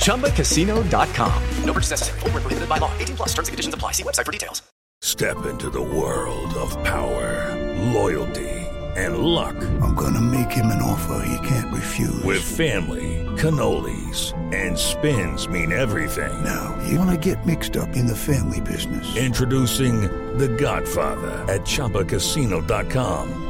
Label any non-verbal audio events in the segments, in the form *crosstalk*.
ChumbaCasino.com. No purchase necessary. Full prohibited by law. 18 plus terms and conditions apply. See website for details. Step into the world of power, loyalty, and luck. I'm going to make him an offer he can't refuse. With family, cannolis, and spins mean everything. Now, you want to get mixed up in the family business. Introducing The Godfather at ChumbaCasino.com.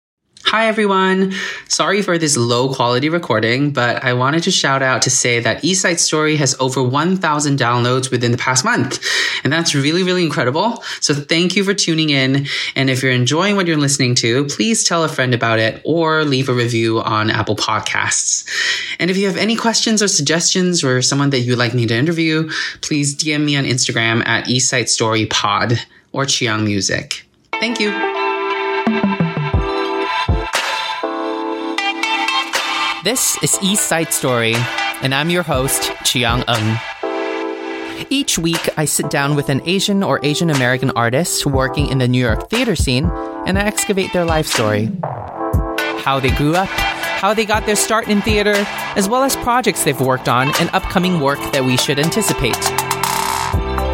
Hi, everyone. Sorry for this low quality recording, but I wanted to shout out to say that East Side Story has over 1,000 downloads within the past month. And that's really, really incredible. So thank you for tuning in. And if you're enjoying what you're listening to, please tell a friend about it or leave a review on Apple Podcasts. And if you have any questions or suggestions or someone that you'd like me to interview, please DM me on Instagram at East Side Story Pod or Chiang Music. Thank you. This is East Side Story, and I'm your host, Chiang Ung. Each week, I sit down with an Asian or Asian American artist working in the New York theater scene, and I excavate their life story. How they grew up, how they got their start in theater, as well as projects they've worked on and upcoming work that we should anticipate.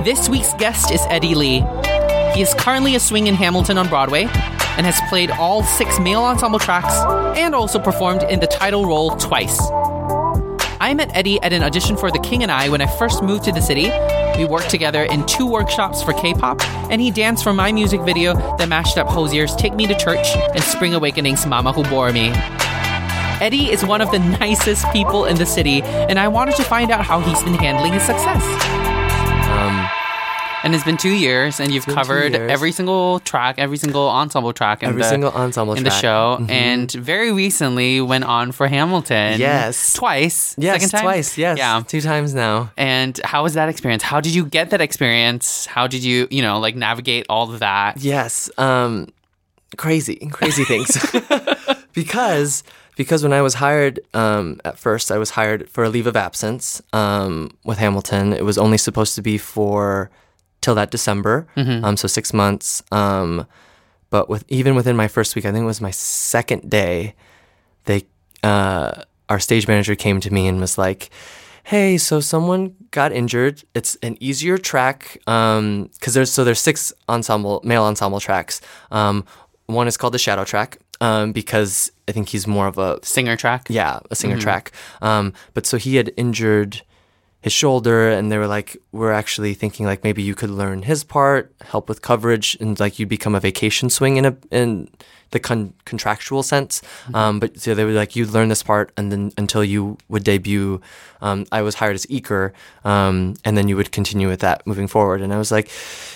This week's guest is Eddie Lee. He is currently a swing in Hamilton on Broadway and has played all six male ensemble tracks and also performed in the title role twice. I met Eddie at an audition for The King and I when I first moved to the city. We worked together in two workshops for K pop, and he danced for my music video that mashed up Hozier's Take Me to Church and Spring Awakening's Mama Who Bore Me. Eddie is one of the *laughs* nicest people in the city, and I wanted to find out how he's been handling his success. Um, and it's been two years, and you've covered every single track, every single ensemble track, in every the, single ensemble in track. the show. Mhm. And very recently went on for Hamilton. Yes. twice. Yes, Second time? twice. Yes, yeah, two times now. And how was that experience? How did you get that experience? How did you, you know, like navigate all of that? Yes, um, crazy, crazy things. *laughs* because because when I was hired um, at first, I was hired for a leave of absence um, with Hamilton. It was only supposed to be for till that December, Mhm. um, so six months. Um, but with even within my first week, I think it was my second day, they uh, our stage manager came to me and was like, "Hey, so someone got injured. It's an easier track because there's so there's six ensemble male ensemble tracks. Um, one is called the shadow track um, because I think he's more of a singer track. Yeah, a singer Mhm. track. Um, but so he had injured his shoulder, and they were like, "We're actually thinking like maybe you could learn his part, help with coverage, and like you'd become a vacation swing in a in the con- contractual sense." Um, but so they were like, "You'd learn this part, and then until you would debut." Um, I was hired as Eker, um, and then you would continue with that moving forward. And I was like,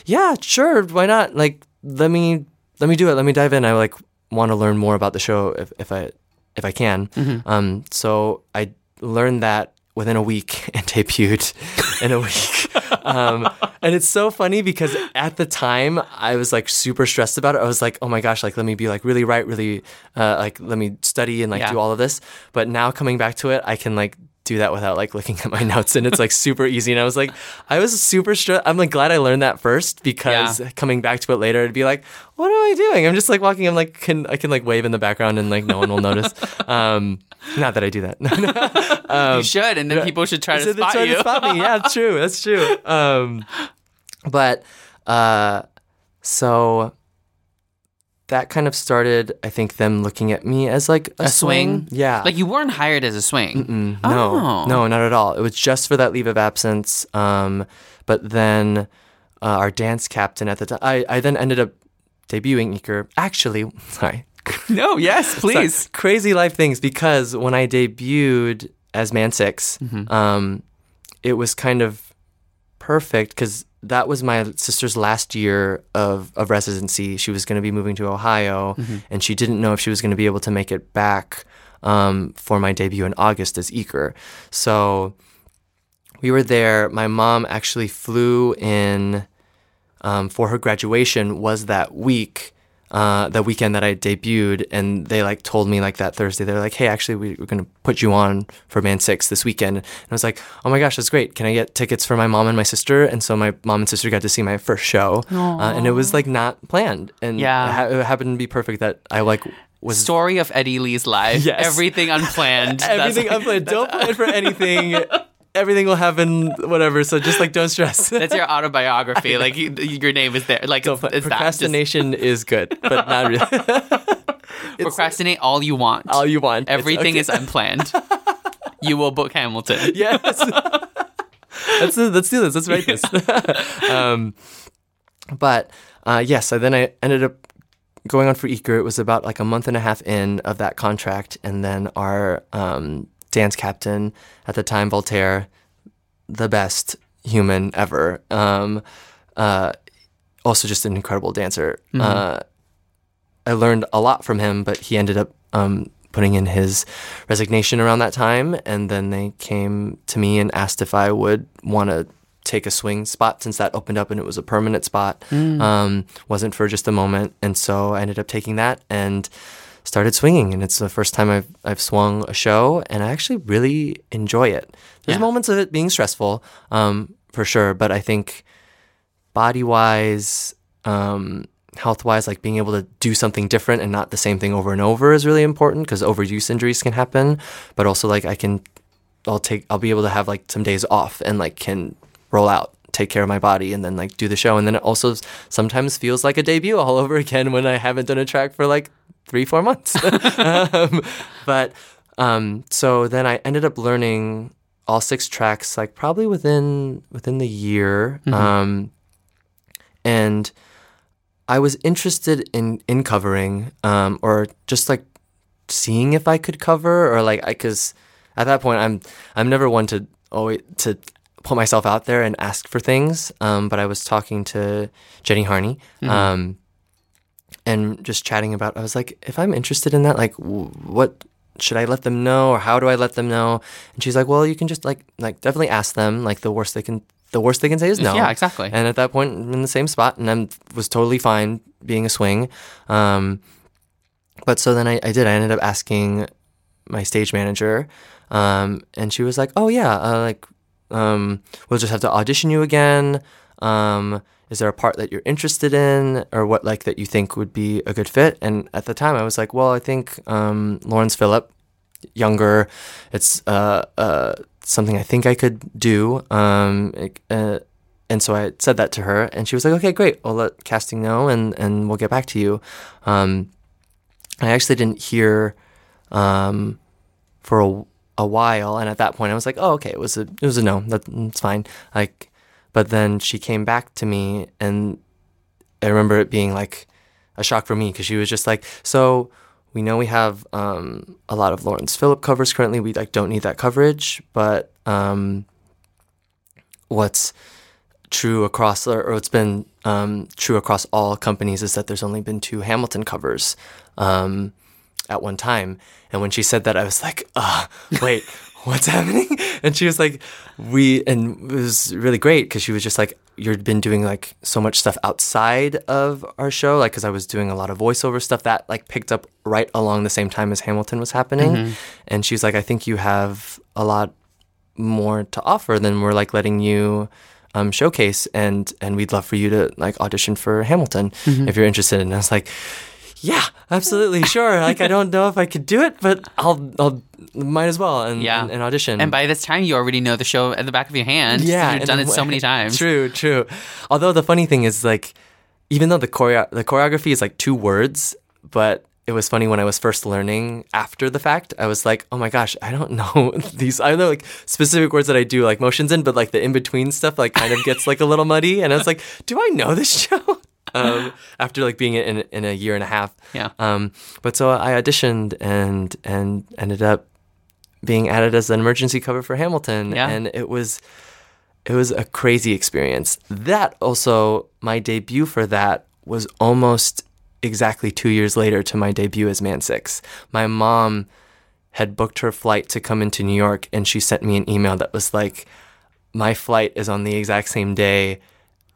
"Yeah, sure, why not? Like, let me let me do it. Let me dive in. I like want to learn more about the show if, if I if I can." Mhm. Um, so I learned that within a week *laughs* and debuted in a week. Um, and it's so funny because at the time I was like super stressed about it. I was like, oh my gosh, like let me be like really right, really uh, like let me study and like Yeah. do all of this. But now coming back to it, I can like do that without like looking at my *laughs* notes and it's like super easy. And I was like, I was super stressed. I'm like glad I learned that first because Yeah. coming back to it later, it'd be like, what am I doing? I'm just like walking. I'm like, can I can like wave in the background and like no one will notice. *laughs* Um, not that I do that. *laughs* um, you should, and then people should try to spot try you. to spot me. Yeah, true. That's true. Um, but uh, so that kind of started. I think them looking at me as like a, a swing. Yeah. Like you weren't hired as a swing. Mm, no, Oh. no, not at all. It was just for that leave of absence. Um, but then uh, our dance captain at the time, I, I then ended up debuting Eker. Actually, *laughs* sorry. No, yes, *laughs* Sorry. please. Crazy life things because when I debuted as Man 6 Mm-hmm. um, it was kind of perfect because that was my sister's last year of, of residency. She was going to be moving to Ohio, and she didn't know if she was going to be able to make it back um, for my debut in August as Eker. So we were there. My mom actually flew in um, for her graduation. Was that week? Uh, the weekend that I debuted, and they like told me like that Thursday, they're like, "Hey, actually, we, we're gonna put you on for Man Six this weekend." And I was like, "Oh my gosh, that's great! Can I get tickets for my mom and my sister?" And so my mom and sister got to see my first show, uh, and it was like not planned, and Yeah. it, ha- it happened to be perfect that I like was Story of Eddie Lee's life. *laughs* Yes. Everything unplanned. *laughs* Everything like- unplanned. Don't plan for anything. *laughs* everything will happen, whatever. So just like don't stress. *laughs* That's your autobiography. *laughs* Like you, your name is there. Like it's, it's that. Just Procrastination is good, but *laughs* not really. procrastinate all you want. all you want. Everything okay. is unplanned. you will book Hamilton. yes. let's let's do this. Let's write this. um, but uh, yes, so then I ended up going on for Eker. It was about like a month and a half in of that contract, and then our um, dance captain at the time, Voltaire, the best human ever. Um, uh, also, just an incredible dancer. Uh, I learned a lot from him, but he ended up um, putting in his resignation around that time. And then they came to me and asked if I would want to take a swing spot since that opened up and it was a permanent spot. Um, wasn't for just a moment. And so I ended up taking that and started swinging. And it's the first time I've, I've swung a show and I actually really enjoy it. There's Yeah. moments of it being stressful, um, for sure. But I think body wise, um, health wise, like being able to do something different and not the same thing over and over is really important because overuse injuries can happen. But also, like, I can, I'll take, I'll be able to have like some days off and like can roll out, take care of my body, and then like do the show. And then it also sometimes feels like a debut all over *laughs* again when I haven't done a track for like three, four months. *laughs* um, but um, so then I ended up learning all six tracks like probably within within the year. Um, and I was interested in in covering um, or just like seeing if I could cover or like I because at that point I'm I'm never one to always to put myself out there and ask for things. Um, but I was talking to Jenny Harney. Um, and just chatting about I was like if I'm interested in that like w- what should I let them know or how do I let them know? And she's like well you can just like like definitely ask them like the worst they can the worst they can say is no. Yeah, exactly. and at that point I'm in the same spot and I was totally fine being a swing. Um, but so then I, I did. I ended up asking my stage manager um, and she was like oh yeah uh, like um, we'll just have to audition you again. Um, is there a part that you're interested in or what like that you think would be a good fit? And at the time i was like well i think um, laurens philip younger it's uh, uh, something i think i could do um, uh, and so i said that to her and she was like okay great i'll let casting know and, and we'll get back to you. Um, i actually didn't hear um, for a, a while and at that point i was like oh okay it was a it was a no that, that's fine. Like but then she came back to me and i remember it being like a shock for me because she was just like so we know we have um, a lot of laurens philip covers currently we like don't need that coverage but um, what's true across or, or what's been um, true across all companies is that there's only been two hamilton covers um, at one time. And when she said that, I was like, wait, what's *laughs* happening? And she was like, we, and it was really great because she was just like, you've been doing like so much stuff outside of our show. Like, cause I was doing a lot of voiceover stuff that like picked up right along the same time as Hamilton was happening. And she's like, I think you have a lot more to offer than we're like letting you um, showcase and and we'd love for you to like audition for Hamilton if you're interested and I was like yeah absolutely sure like I don't know if I could do it but I'll I'll might as well and Yeah. and, and audition And by this time, you already know the show at the back of your hand. Yeah, you've done it so many *laughs* times. True, true. Although the funny thing is, like, even though the choreo- the choreography is like two words, but it was funny when I was first learning after the fact. I was like, oh my gosh, I don't *laughs* know *laughs* these. I know like specific words that I do like motions in, but like the in between stuff like kind of gets like a little muddy. And I was like, do I know this show? Um, *laughs* after like being in in a year and a half. Yeah. Um, but so I auditioned and and ended up being added as an emergency cover for Hamilton. Yeah. And it was it was a crazy experience. That also, my debut for that was almost exactly two years later to my debut as Man Six. My mom had booked her flight to come into New York, and she sent me an email that was like, "My flight is on the exact same day."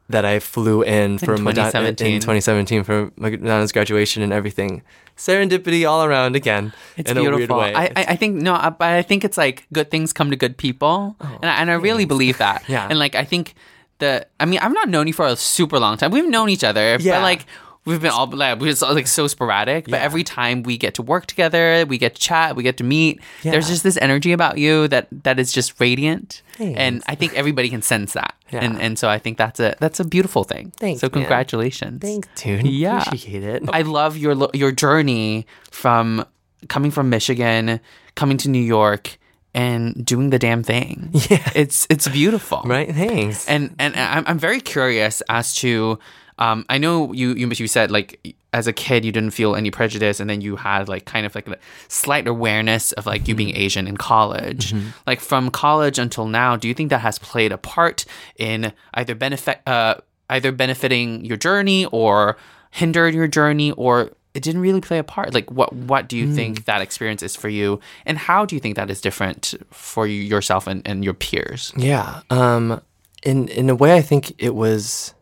That I flew in for Madonna, 2017. in 2017 for Madonna's graduation and everything. Serendipity all around again It's in beautiful. a weird way. I, I I think no, but I think it's like good things come to good people, oh, and I, and I really believe that. Oh, *laughs* Yeah. And like I think the I mean I've not known you for a super long time. We've known each other, Yeah. but like. We've been all like we're like so sporadic, but Yeah. every time we get to work together, we get to chat, we get to meet. Yeah. There's just this energy about you that that is just radiant, Thanks. and I think everybody can sense that. Yeah. And and so I think that's a that's a beautiful thing. Thanks, So man. congratulations. Thanks, dude. Yeah. Appreciate it. I love your your journey from coming from Michigan, coming to New York, and doing the damn thing. *laughs* Yeah, it's it's beautiful, right? Thanks. And and I'm I'm very curious as to. Um, I know you, you you said like as a kid you didn't feel any prejudice, and then you had like kind of like a slight awareness of like you being Asian in college. Like from college until now, do you think that has played a part in either benefit uh, either benefiting your journey or hindered your journey, or it didn't really play a part? Like what what do you think that experience is for you, and how do you think that is different for you yourself and, and your peers? Yeah. Um in in a way I think it was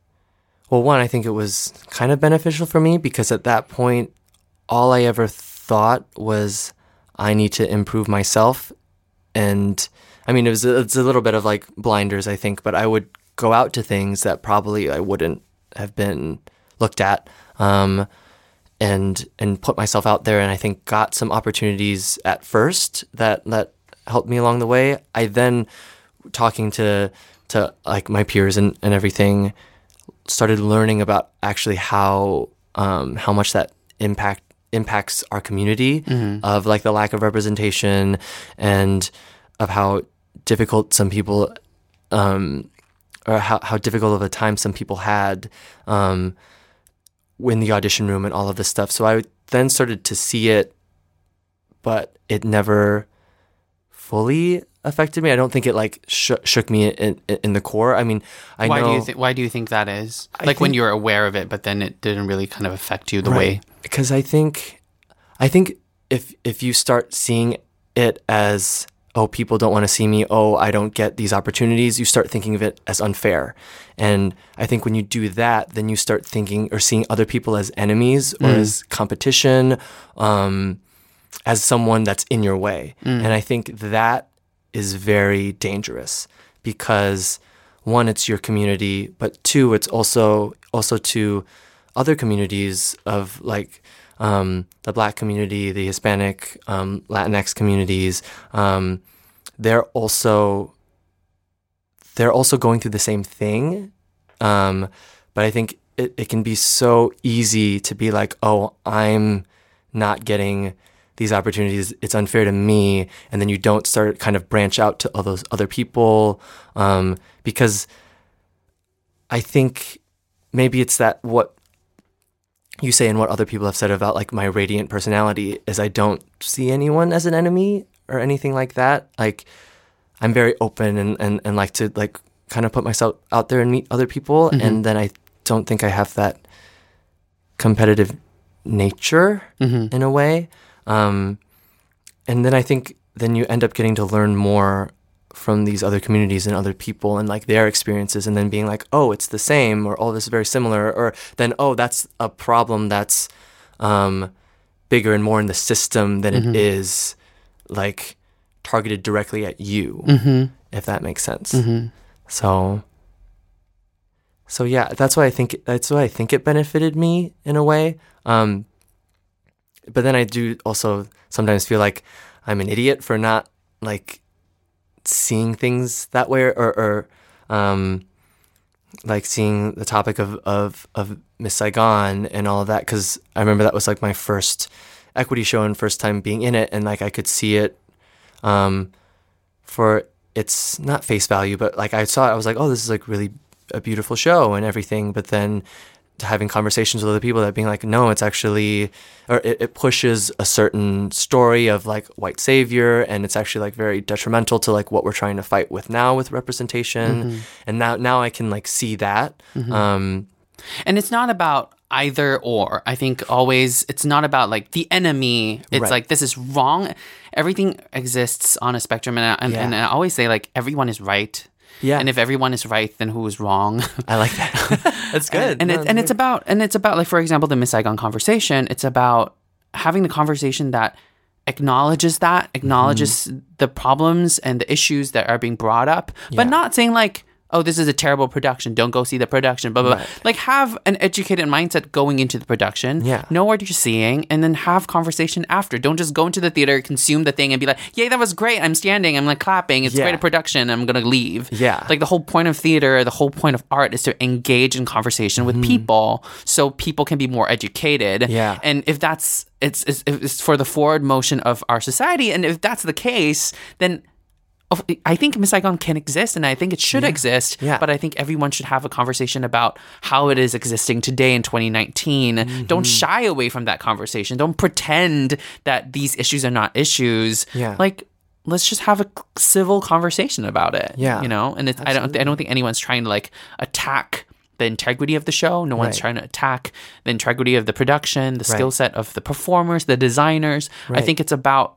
well one I think it was kind of beneficial for me because at that point all I ever thought was I need to improve myself and I mean it was it's a little bit of like blinders I think but I would go out to things that probably I wouldn't have been looked at um and and put myself out there and I think got some opportunities at first that that helped me along the way. I then talking to to like my peers and, and everything started learning about actually how um, how much that impact impacts our community of like the lack of representation and of how difficult some people um, or how, how difficult of a time some people had um, in the audition room and all of this stuff. So I then started to see it, but it never fully affected me. I don't think it like sh- shook me in, in in the core. I mean, I why know do you think why do you think that is? I like when you're aware of it, but then it didn't really kind of affect you the way. because I think I think if if you start seeing it as oh people don't want to see me oh I don't get these opportunities you start thinking of it as unfair and I think when you do that then you start thinking or seeing other people as enemies or Mm. as competition um, as someone that's in your way Mm. and I think that is very dangerous because one it's your community but two it's also also to other communities of like um, the black community, the Hispanic, um, Latinx communities, um, they're also they're also going through the same thing. Um, but I think it, it can be so easy to be like, oh, I'm not getting these opportunities. It's unfair to me, and then you don't start kind of branch out to all those other people um, because I think maybe it's that what you say and what other people have said about like my radiant personality is I don't see anyone as an enemy or anything like that. Like I'm very open and, and, and like to like kind of put myself out there and meet other people Mhm. and then I don't think I have that competitive nature Mhm. in a way. Um, and then I think then you end up getting to learn more from these other communities and other people and like their experiences and then being like oh it's the same or oh this is very similar or then oh that's a problem that's um, bigger and more in the system than Mhm. it is like targeted directly at you Mhm. if that makes sense Mhm. so so yeah that's why I think that's why I think it benefited me in a way um, but then I do also sometimes feel like I'm an idiot for not like seeing things that way or, or um, like seeing the topic of, of, of Miss Saigon and all of that. Cause I remember that was like my first equity show and first time being in it. And like I could see it um, for its not face value, but like I saw it, I was like, oh, this is like really a beautiful show and everything. But then having conversations with other people that being like, no, it's actually, or it, it pushes a certain story of like white savior, and it's actually like very detrimental to like what we're trying to fight with now with representation. And now, now I can like see that. Um, And it's not about either or. I think always it's not about like the enemy. It's Right. like this is wrong. Everything exists on a spectrum, and I, and, and I always say like everyone is right. Yeah. And if everyone is right, then who is wrong? *laughs* I like that. *laughs* That's good. and No, it, and it's about and it's about like for example the Miss Saigon conversation. It's about having the conversation that acknowledges that acknowledges Mm-hmm. the problems and the issues that are being brought up, but not saying like. Oh, this is a terrible production. Don't go see the production. Blah blah. blah. Like have an educated mindset going into the production. Yeah. Know what you're seeing, and then have conversation after. Don't just go into the theater, consume the thing, and be like, "Yay, that was great! I'm standing. I'm like clapping. It's Yeah. great a production. I'm gonna leave." Yeah. Like the whole point of theater, the whole point of art is to engage in conversation with mm-hmm. people so people can be more educated. Yeah. And if that's it's, it's it's for the forward motion of our society and if that's the case, then of- I think Miss Saigon can exist and I think it should exist. Yeah. But I think everyone should have a conversation about how it is existing today in 2019. Mm-hmm. Don't shy away from that conversation. Don't pretend that these issues are not issues. Yeah. Like let's just have a civil conversation about it. Yeah. You know, and it's, I don't I don't think anyone's trying to like attack the integrity of the show. No one's Right. trying to attack the integrity of the production, the skill set of the performers, the designers. I think it's about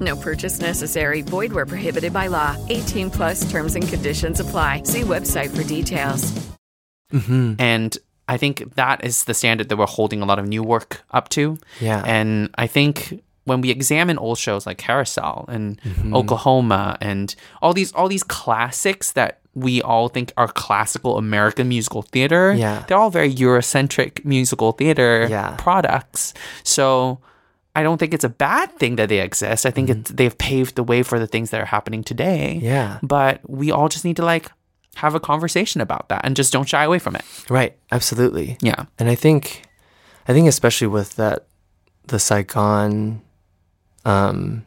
No purchase necessary. Void where prohibited by law. 18 plus terms and conditions apply. See website for details. Mm-hmm. And I think that is the standard that we're holding a lot of new work up to. Yeah. And I think when we examine old shows like Carousel and Mm-hmm. Oklahoma and all these all these classics that we all think are classical American musical theater, Yeah. they're all very Eurocentric musical theater Yeah. products. So I don't think it's a bad thing that they exist. I think it's, they've paved the way for the things that are happening today. Mm-hmm. Yeah. But we all just need to like have a conversation about that and just don't shy away from it. Right. Absolutely. Yeah. And I think, I think especially with that, the Saigon, um,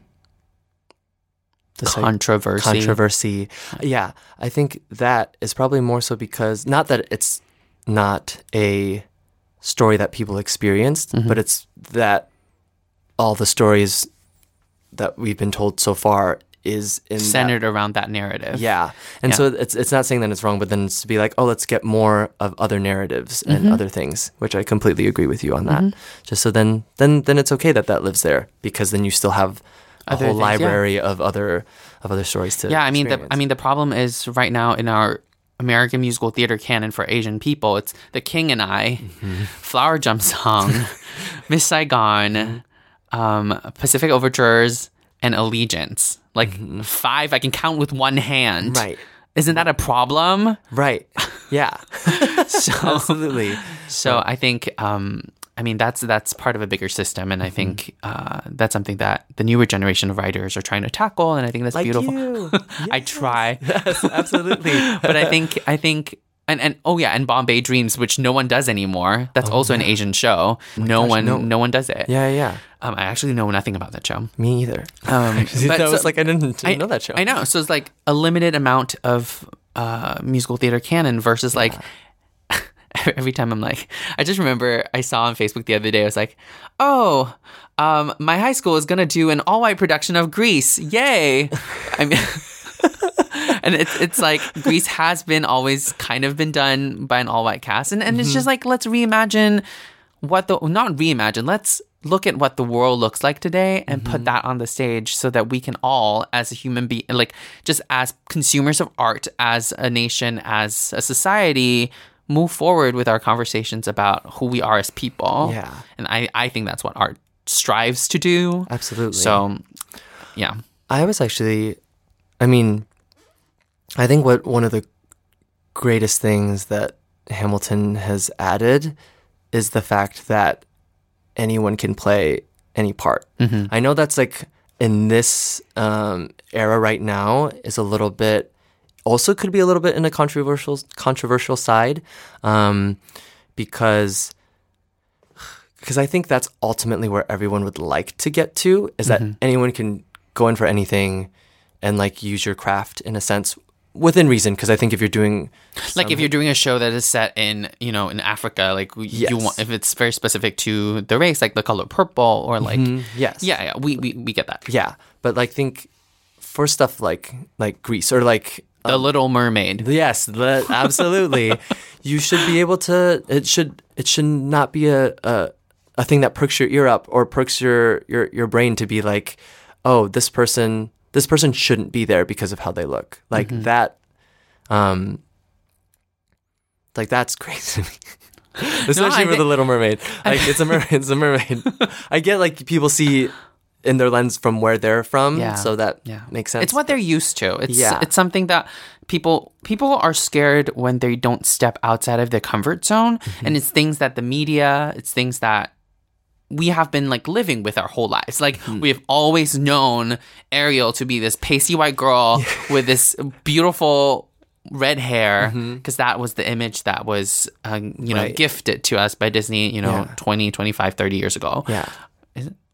the Controversy. controversy. Yeah, I think that is probably more so because not that it's not a story that people experienced, Mm-hmm. but it's that all the stories that we've been told so far is in that- centered around that narrative. yeah, and Yeah. so it's it's not saying that it's wrong, but then it's to be like, oh, let's get more of other narratives and Mm-hmm. other things, which I completely agree with you on that. Just so then then then it's okay that that lives there because then you still have a Other whole things, yeah. library of other of other stories to yeah. I mean, the. I mean, the problem is right now in our American musical theater canon for Asian people, it's The King and I, Mm-hmm. Flower Drum Song, *laughs* Miss Saigon, um, Pacific Overtures, and Allegiance. Like five, I can count with one hand. Mm-hmm. Right. Isn't that a problem? Right. Yeah. *laughs* *laughs* So, Absolutely. So I think, um, I mean, that's that's part of a bigger system, and I think uh, that's something that the newer generation of writers are trying to tackle, and I think that's Like beautiful. you. *laughs* I try, Yes, absolutely. but I think I think. And, and oh yeah, and Bombay Dreams, which no one does anymore. That's also an Asian show. no Oh gosh, one, no. no. one does it. yeah, yeah. Um, I actually know nothing about that show. Me either. *laughs* Um, *laughs* but that was like I didn't, didn't I know that show. I know. So it's like a limited amount of uh, musical theater canon versus like *laughs* every time I'm like, I just remember I saw on Facebook the other day. I was like, oh, um, my high school is gonna do an all white production of Grease. Yay! I mean. And it's it's like *laughs* Grease has been always kind of been done by an all white cast, and and it's just like let's reimagine what the not reimagine. Let's look at what the world looks like today and Mm-hmm. put that on the stage so that we can all as a human being like just as consumers of art as a nation as a society move forward with our conversations about who we are as people Yeah. and i i think that's what art strives to do Absolutely. so yeah I was actually, I mean, I think what one of the greatest things that Hamilton has added is the fact that anyone can play any part. I know that's like in this um, era right now is a little bit, also could be a little bit in a controversial controversial side, um, because because I think that's ultimately where everyone would like to get to is that anyone can go in for anything and like use your craft in a sense within reason because I think if you're doing like if you're doing a show that is set in you know in Africa, like we- you want if it's very specific to the race, like the color purple, or like Mhm, yes. yeah, yeah, we we, we get that. yeah but like think for stuff like like Grease or like The Little Mermaid. Yes, the, absolutely. *laughs* you should be able to. It should. It should not be a, a a thing that perks your ear up or perks your your your brain to be like, oh, this person this person shouldn't be there because of how they look. Like Mhm. that. Um. Like that's *laughs* crazy. to me. Especially with thi- the Little Mermaid. Like it's a mermaid. *laughs* It's a mermaid. I get like people see in their lens from where they're from, Yeah. so that Yeah. makes sense. It's what they're used to. It's Yeah. it's something that people people are scared when they don't step outside of their comfort zone Mm-hmm. and it's things that the media, it's things that we have been like living with our whole lives. Like Hmm. we have always known Ariel to be this pasty white girl *laughs* with this beautiful red hair because that was the image that was uh, you know Mm-hmm. Right. gifted to us by Disney, you know, Yeah. 20, 25, 30 years ago. Yeah.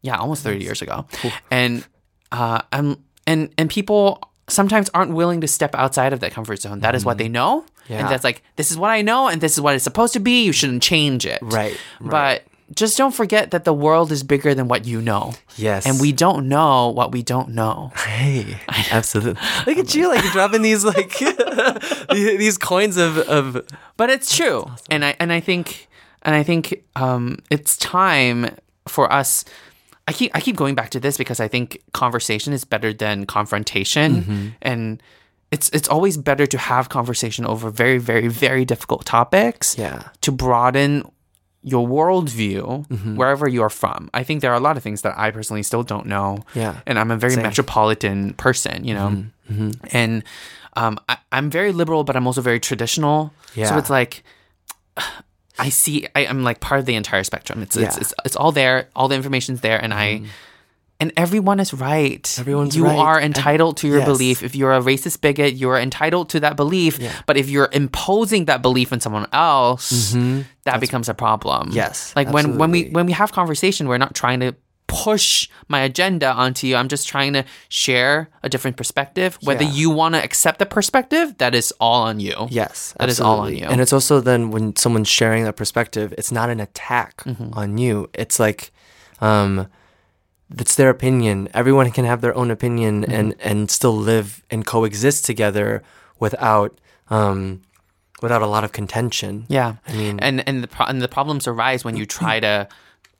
Yeah, almost 30 years ago. And uh um and and people sometimes aren't willing to step outside of that comfort zone. That is what they know. Mm-hmm. Yeah. And that's like this is what I know and this is what it's supposed to be. You shouldn't change it. Right, But just don't forget that the world is bigger than what you know. Yes. And we don't know what we don't know. Hey, absolutely. *laughs* Look at you, like dropping these like *laughs* these coins of of. But it's true, and I and I think and I think um, it's time for us. I keep I keep going back to this because I think conversation is better than confrontation, Mm-hmm. and it's it's always better to have conversation over very very very difficult topics. Yeah. to broaden your worldview Mm-hmm. wherever you're from. I think there are a lot of things that I personally still don't know. Yeah. and I'm a very Same. metropolitan person, you know, Mm-hmm. and um, I, I'm very liberal, but I'm also very traditional. Yeah. So it's like *sighs* I see I, I'm like part of the entire spectrum. It's, it's Yeah. Mm-hmm. it's it's all there, all the information's there, and I and everyone is right. Everyone's you right. are entitled to your Yes. belief. If you're a racist bigot, you're entitled to that belief. But if you're imposing that belief on someone else, that becomes a problem. Mm-hmm. Yes, Like when when we when we have conversation, we're not trying to push my agenda onto you. I'm just trying to share a different perspective. Whether Yeah. you want to accept the perspective, that is all on you. Yes, That is all on you. And it's also then when someone's sharing that perspective, it's not an attack Mm-hmm. on you. It's like, um, it's their opinion. Everyone can have their own opinion Mm-hmm. and and still live and coexist together without um, without a lot of contention. Yeah, I mean, and and the pro- and the problems arise when you *clears throat* try to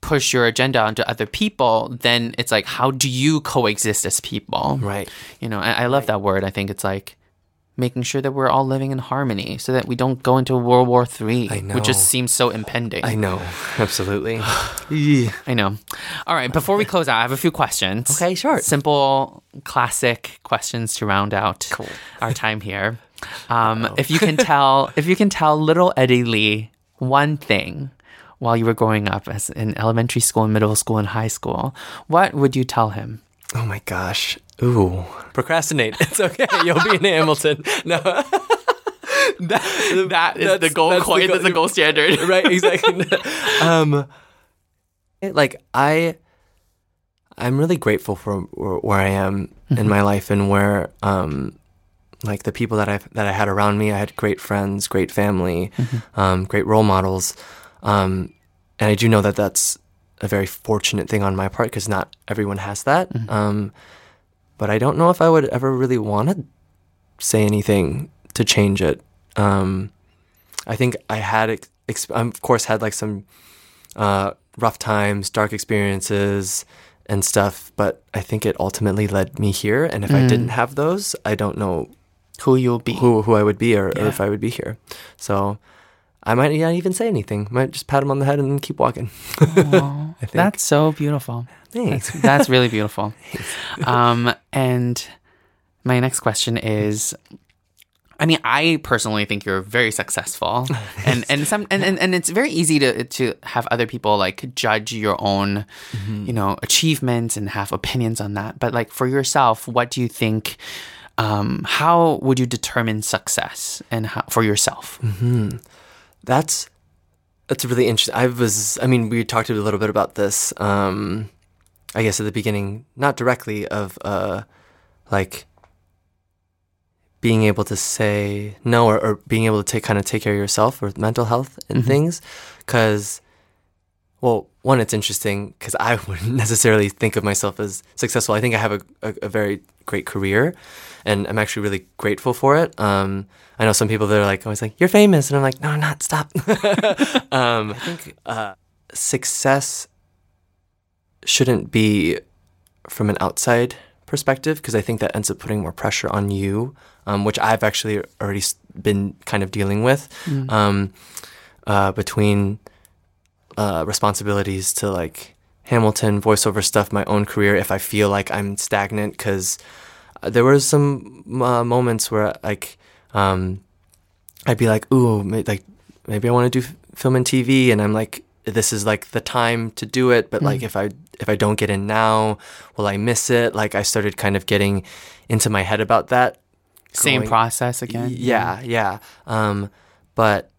push your agenda onto other people. Then it's like, how do you coexist as people? Right. You know, I, I love that word. I think it's like making sure that we're all living in harmony, so that we don't go into World War III, I which just seems so impending. I know, *laughs* absolutely. *sighs* I know. All right, before we close out, I have a few questions. Okay, sure. Simple, classic questions to round out our *laughs* time here. Um, if you can tell, *laughs* if you can tell little Eddie Lee one thing while you were growing up, as in elementary school, and middle school, and high school, what would you tell him? Oh my gosh. Ooh. Procrastinate. *laughs* It's okay. You'll be in *laughs* Hamilton. No. That, *laughs* that is the gold that's the coin. go- that's the gold standard. right exactly um like i i'm really grateful for where, where i am in my life and where um like the people that i that i had around me i had great friends great family um great role models um and i do know that that's a very fortunate thing on my part because not everyone has that um but i don't know if i would ever really want to say anything to change it um I think I had, ex- I of course, had like some uh, rough times, dark experiences, and stuff. But I think it ultimately led me here. And if I Mm. didn't have those, I don't know who you'll be, who who I would be, or, or if I would be here. So I might not even say anything. Might just pat him on the head and keep walking. Aw, *laughs* I think. That's so beautiful. Thanks. That's, that's really beautiful. *laughs* Um, and my next question is. I mean, I personally think you're very successful, *laughs* and and some and, and, and it's very easy to to have other people like judge your own, you know, achievements and have opinions on that. But like for yourself, what do you think? Um, how would you determine success and how, for yourself? hmm That's that's really interesting. I was, I mean, we talked a little bit about this. Um, I guess at the beginning, not directly of uh, like being able to say no or, or being able to take kind of take care of yourself or mental health and Mhm. things, because well, one, it's interesting because I *laughs* wouldn't necessarily think of myself as successful. I think I have a, a, a very great career, and I'm actually really grateful for it. Um, I know some people that are like always like, "You're famous," and I'm like, "No, I'm not. Stop." *laughs* um, I think uh, success shouldn't be from an outside perspective because I think that ends up putting more pressure on you, um, which I've actually already been kind of dealing with Mm. um, uh, between uh, responsibilities to like Hamilton voiceover stuff, my own career. If I feel like I'm stagnant, because there were some uh, moments where like um, I'd be like, ooh, may- like maybe I want to do f- film and TV, and I'm like, this is like the time to do it. But like, Mm. if I if I don't get in now, will I miss it? Like, I started kind of getting into my head about that. Same going- process again? Yeah, yeah. Um, but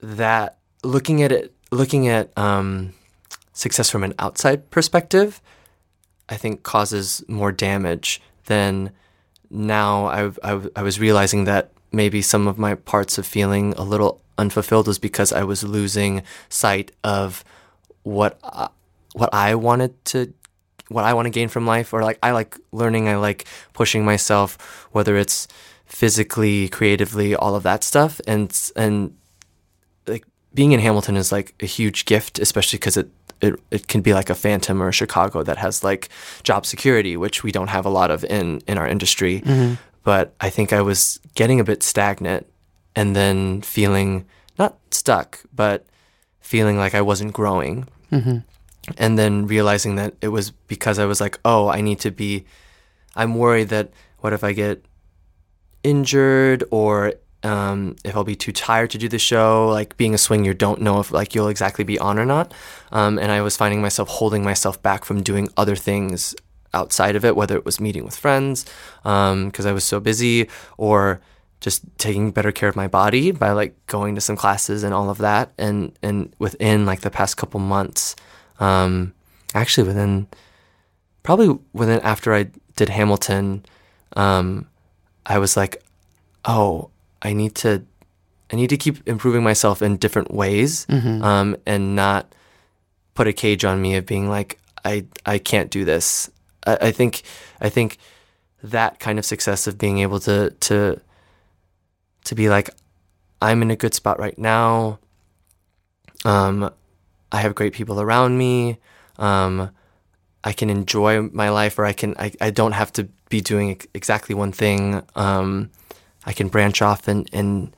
that looking at it, looking at um, success from an outside perspective, I think causes more damage than now. I, I, I was realizing that maybe some of my parts of feeling a little unfulfilled was because I was losing sight of what I, what I wanted to what I want to gain from life or like I like learning I like pushing myself whether it's physically creatively all of that stuff and and like being in Hamilton is like a huge gift especially cuz it it, it can be like a phantom or a Chicago that has like job security which we don't have a lot of in in our industry Mhm. but I think I was getting a bit stagnant and then feeling not stuck but feeling like I wasn't growing Mhm. and then realizing that it was because I was like, oh, I need to be. I'm worried that what if I get injured or um, if I'll be too tired to do the show. Like being a swing, you don't know if like you'll exactly be on or not. Um, and I was finding myself holding myself back from doing other things outside of it, whether it was meeting with friends because I was so busy or just taking better care of my body by like going to some classes and all of that and and within like the past couple months um actually within probably within after I did Hamilton um I was like oh I need to I need to keep improving myself in different ways Mhm. um and not put a cage on me of being like I I can't do this I, I think I think that kind of success of being able to to to be like I'm in a good spot right now. Um, I have great people around me. Um, I can enjoy my life, or I can I, I don't have to be doing exactly one thing. Um, I can branch off and and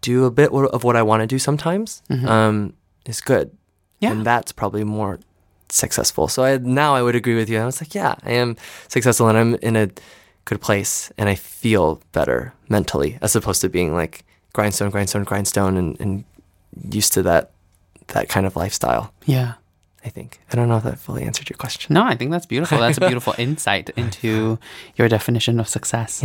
do a bit of what I want to do sometimes. Mhm. Um, is good. Yeah. and that's probably more successful. So I, now I would agree with you. I was like, yeah, I am successful, and I'm in a good place, and I feel better mentally, as opposed to being like grindstone, grindstone, grindstone, and, and used to that that kind of lifestyle. Yeah. I think. I don't know if that fully answered your question. No, I think that's beautiful. That's a beautiful *laughs* insight into your definition of success.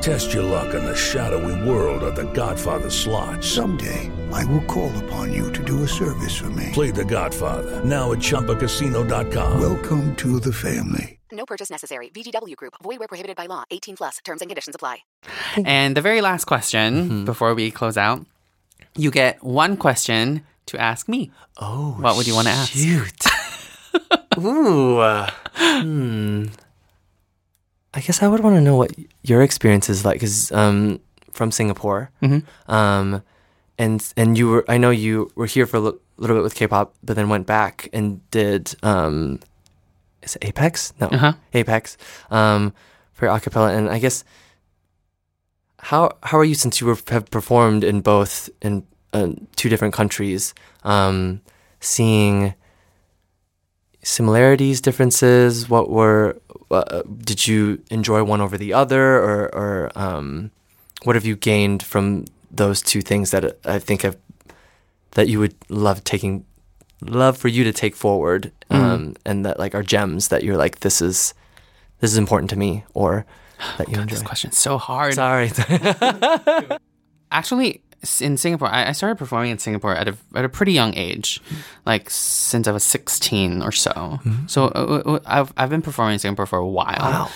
Test your luck in the shadowy world of The Godfather slot. Someday, I will call upon you to do a service for me. Play The Godfather now at ChumbaCasino.com. Welcome to the family. No purchase necessary. VGW Group. Void where prohibited by law. 18 plus. Terms and conditions apply. And the very last question before we close out, you get one question to ask me. Oh, what would you want to ask? Shoot. *laughs* Ooh. uh, hmm. I guess I would want to know what your experience is like, because um, from Singapore, Mhm. um, and and you were I know you were here for a little bit with K-pop, but then went back and did um, is it Apex? No, Uh-huh. Apex um, for your acapella, and I guess how how are you since you were, have performed in both in uh, two different countries, um, seeing similarities, differences? What were uh, did you enjoy one over the other, or or um, what have you gained from those two things that I think have that you would love taking love for you to take forward, um, and that like are gems that you're like this is this is important to me, or *sighs* that you God, enjoy. this question's so hard. Sorry. *laughs* Actually, in Singapore, I, I started performing in Singapore at a at a pretty young age, like since I was sixteen or so. So uh, uh, I've I've been performing in Singapore for a while. Wow.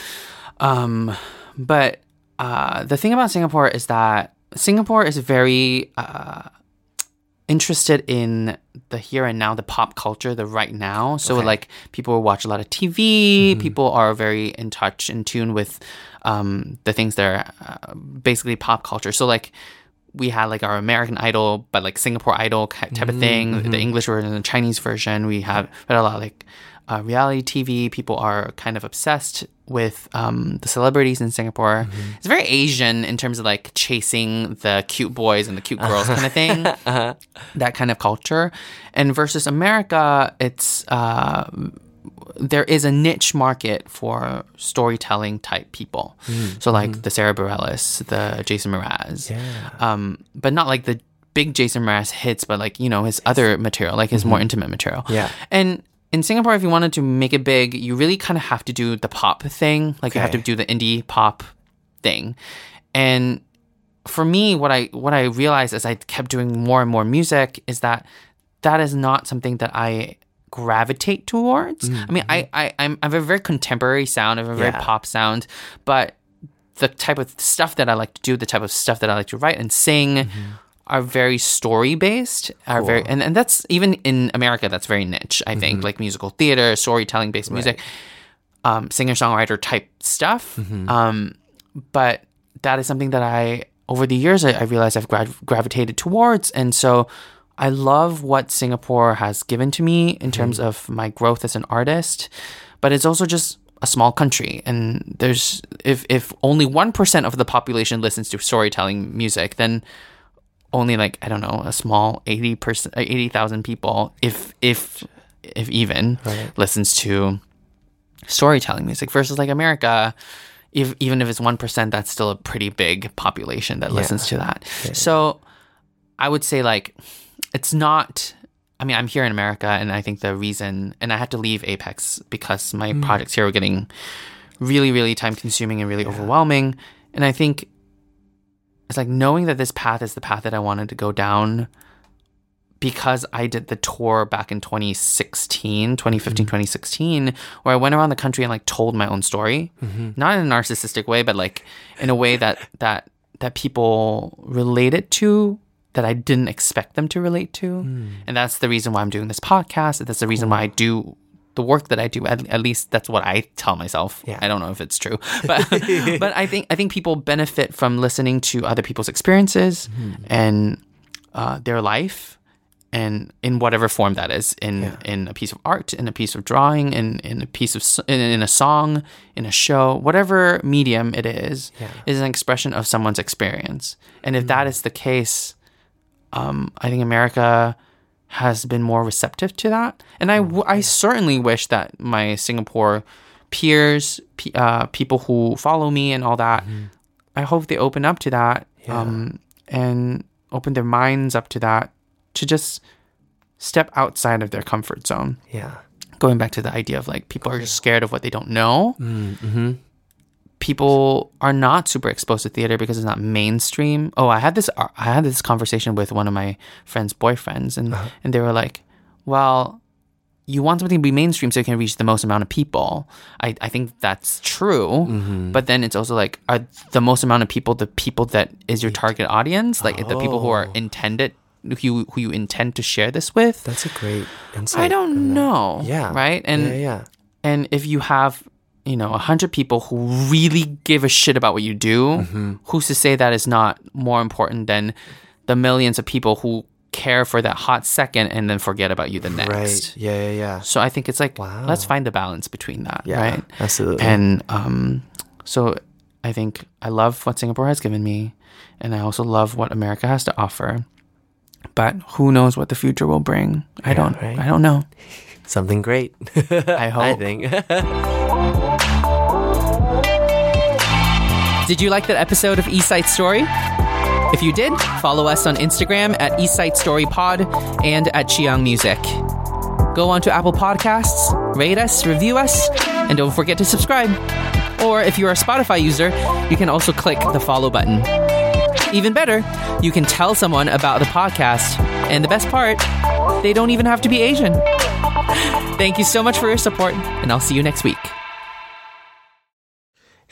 Um, but uh, the thing about Singapore is that Singapore is very uh, interested in the here and now, the pop culture, the right now. So Okay. like people watch a lot of TV. People are very in touch, in tune with um, the things that are uh, basically pop culture. So like we had like our American Idol, but like Singapore Idol type of thing, the English version, the Chinese version. We have had a lot of like uh, reality TV. People are kind of obsessed with um, the celebrities in Singapore. It's very Asian in terms of like chasing the cute boys and the cute girls kind of thing. *laughs* That kind of culture. And versus America, it's uh, there is a niche market for storytelling type people. Mm-hmm. So like mm-hmm. the Sara Bareilles, the Jason Mraz, um, but not like the big Jason Mraz hits, but like you know his other material, like his more mm-hmm. intimate material. Yeah. And in Singapore, if you wanted to make it big, you really kind of have to do the pop thing. Like you have to do the indie pop thing. And for me, what I what I realized as I kept doing more and more music is that that is not something that I gravitate towards. I mean, I, I I'm I have a very contemporary sound, I have a very Yeah. pop sound, but the type of stuff that I like to do, the type of stuff that I like to write and sing are very story based are very and, and that's even in America that's very niche, I think, like musical theater, storytelling based music, um, singer songwriter type stuff. Um, but that is something that I over the years I, I realized I've gra- gravitated towards and so I love what Singapore has given to me in hmm. terms of my growth as an artist, but it's also just a small country and there's if if only 1% of the population listens to storytelling music then only like I don't know a small 80% uh, 80,000 people if if if even listens to storytelling music. Versus like America if, even if it's 1% that's still a pretty big population that listens to that. So i would say like it's not i mean i'm here in america and i think the reason and i had to leave apex because my mm. projects here were getting really really time consuming and really overwhelming. And i think it's like knowing that this path is the path that i wanted to go down because I did the tour back in 2016, 2015, mm. 2016, where I went around the country and like told my own story, mm-hmm. not in a narcissistic way, but like in a way that that that people related to that I didn't expect them to relate to, hmm. and that's the reason why I'm doing this podcast. That's the reason why I do the work that I do. At, at least that's what I tell myself. Yeah. I don't know if it's true, *laughs* but but I think I think people benefit from listening to other people's experiences hmm. and uh, their life and in whatever form that is in in a piece of art in a piece of drawing in in a piece of in, in a song in a show whatever medium it is is an expression of someone's experience. And if that hmm. is the case um, I think America has been more receptive to that and I, w- I certainly wish that my Singapore peers pe- uh, people who follow me and all that I hope they open up to that um, and open their minds up to that to just step outside of their comfort zone. Yeah. Going back to the idea of like people are just scared of what they don't know. Mm-hmm. People are not super exposed to theater because it's not mainstream. Oh, I had this uh, I had this conversation with one of my friends' boyfriends and uh-huh. and they were like, "Well, you want something to be mainstream so you can reach the most amount of people. I, I think that's true. Mm-hmm. But then it's also like, are the most amount of people the people that is your target audience? Like the people who are oh. intended, who you, who you intend to share this with? That's a great insight. I don't know. Yeah. Right? And, yeah, yeah. and if you have, you know, a hundred people who really give a shit about what you do, Mm-hmm. who's to say that is not more important than the millions of people who care for that hot second and then forget about you the next. Right. Yeah, yeah, yeah. So I think it's like let's find the balance between that, Yeah, right? absolutely. And um, so I think I love what Singapore has given me, and I also love what America has to offer. But who knows what the future will bring? I Yeah, don't. right. I don't know. *laughs* Something great. *laughs* I hope. I think. *laughs* Did you like that episode of East Side Story? If you did, follow us on Instagram at East Side Story Pod and at Chiang Music. Go on to Apple Podcasts, rate us, review us, and don't forget to subscribe. Or if you're a Spotify user, you can also click the follow button. Even better, you can tell someone about the podcast. And the best part, they don't even have to be Asian. *laughs* Thank you so much for your support, and I'll see you next week.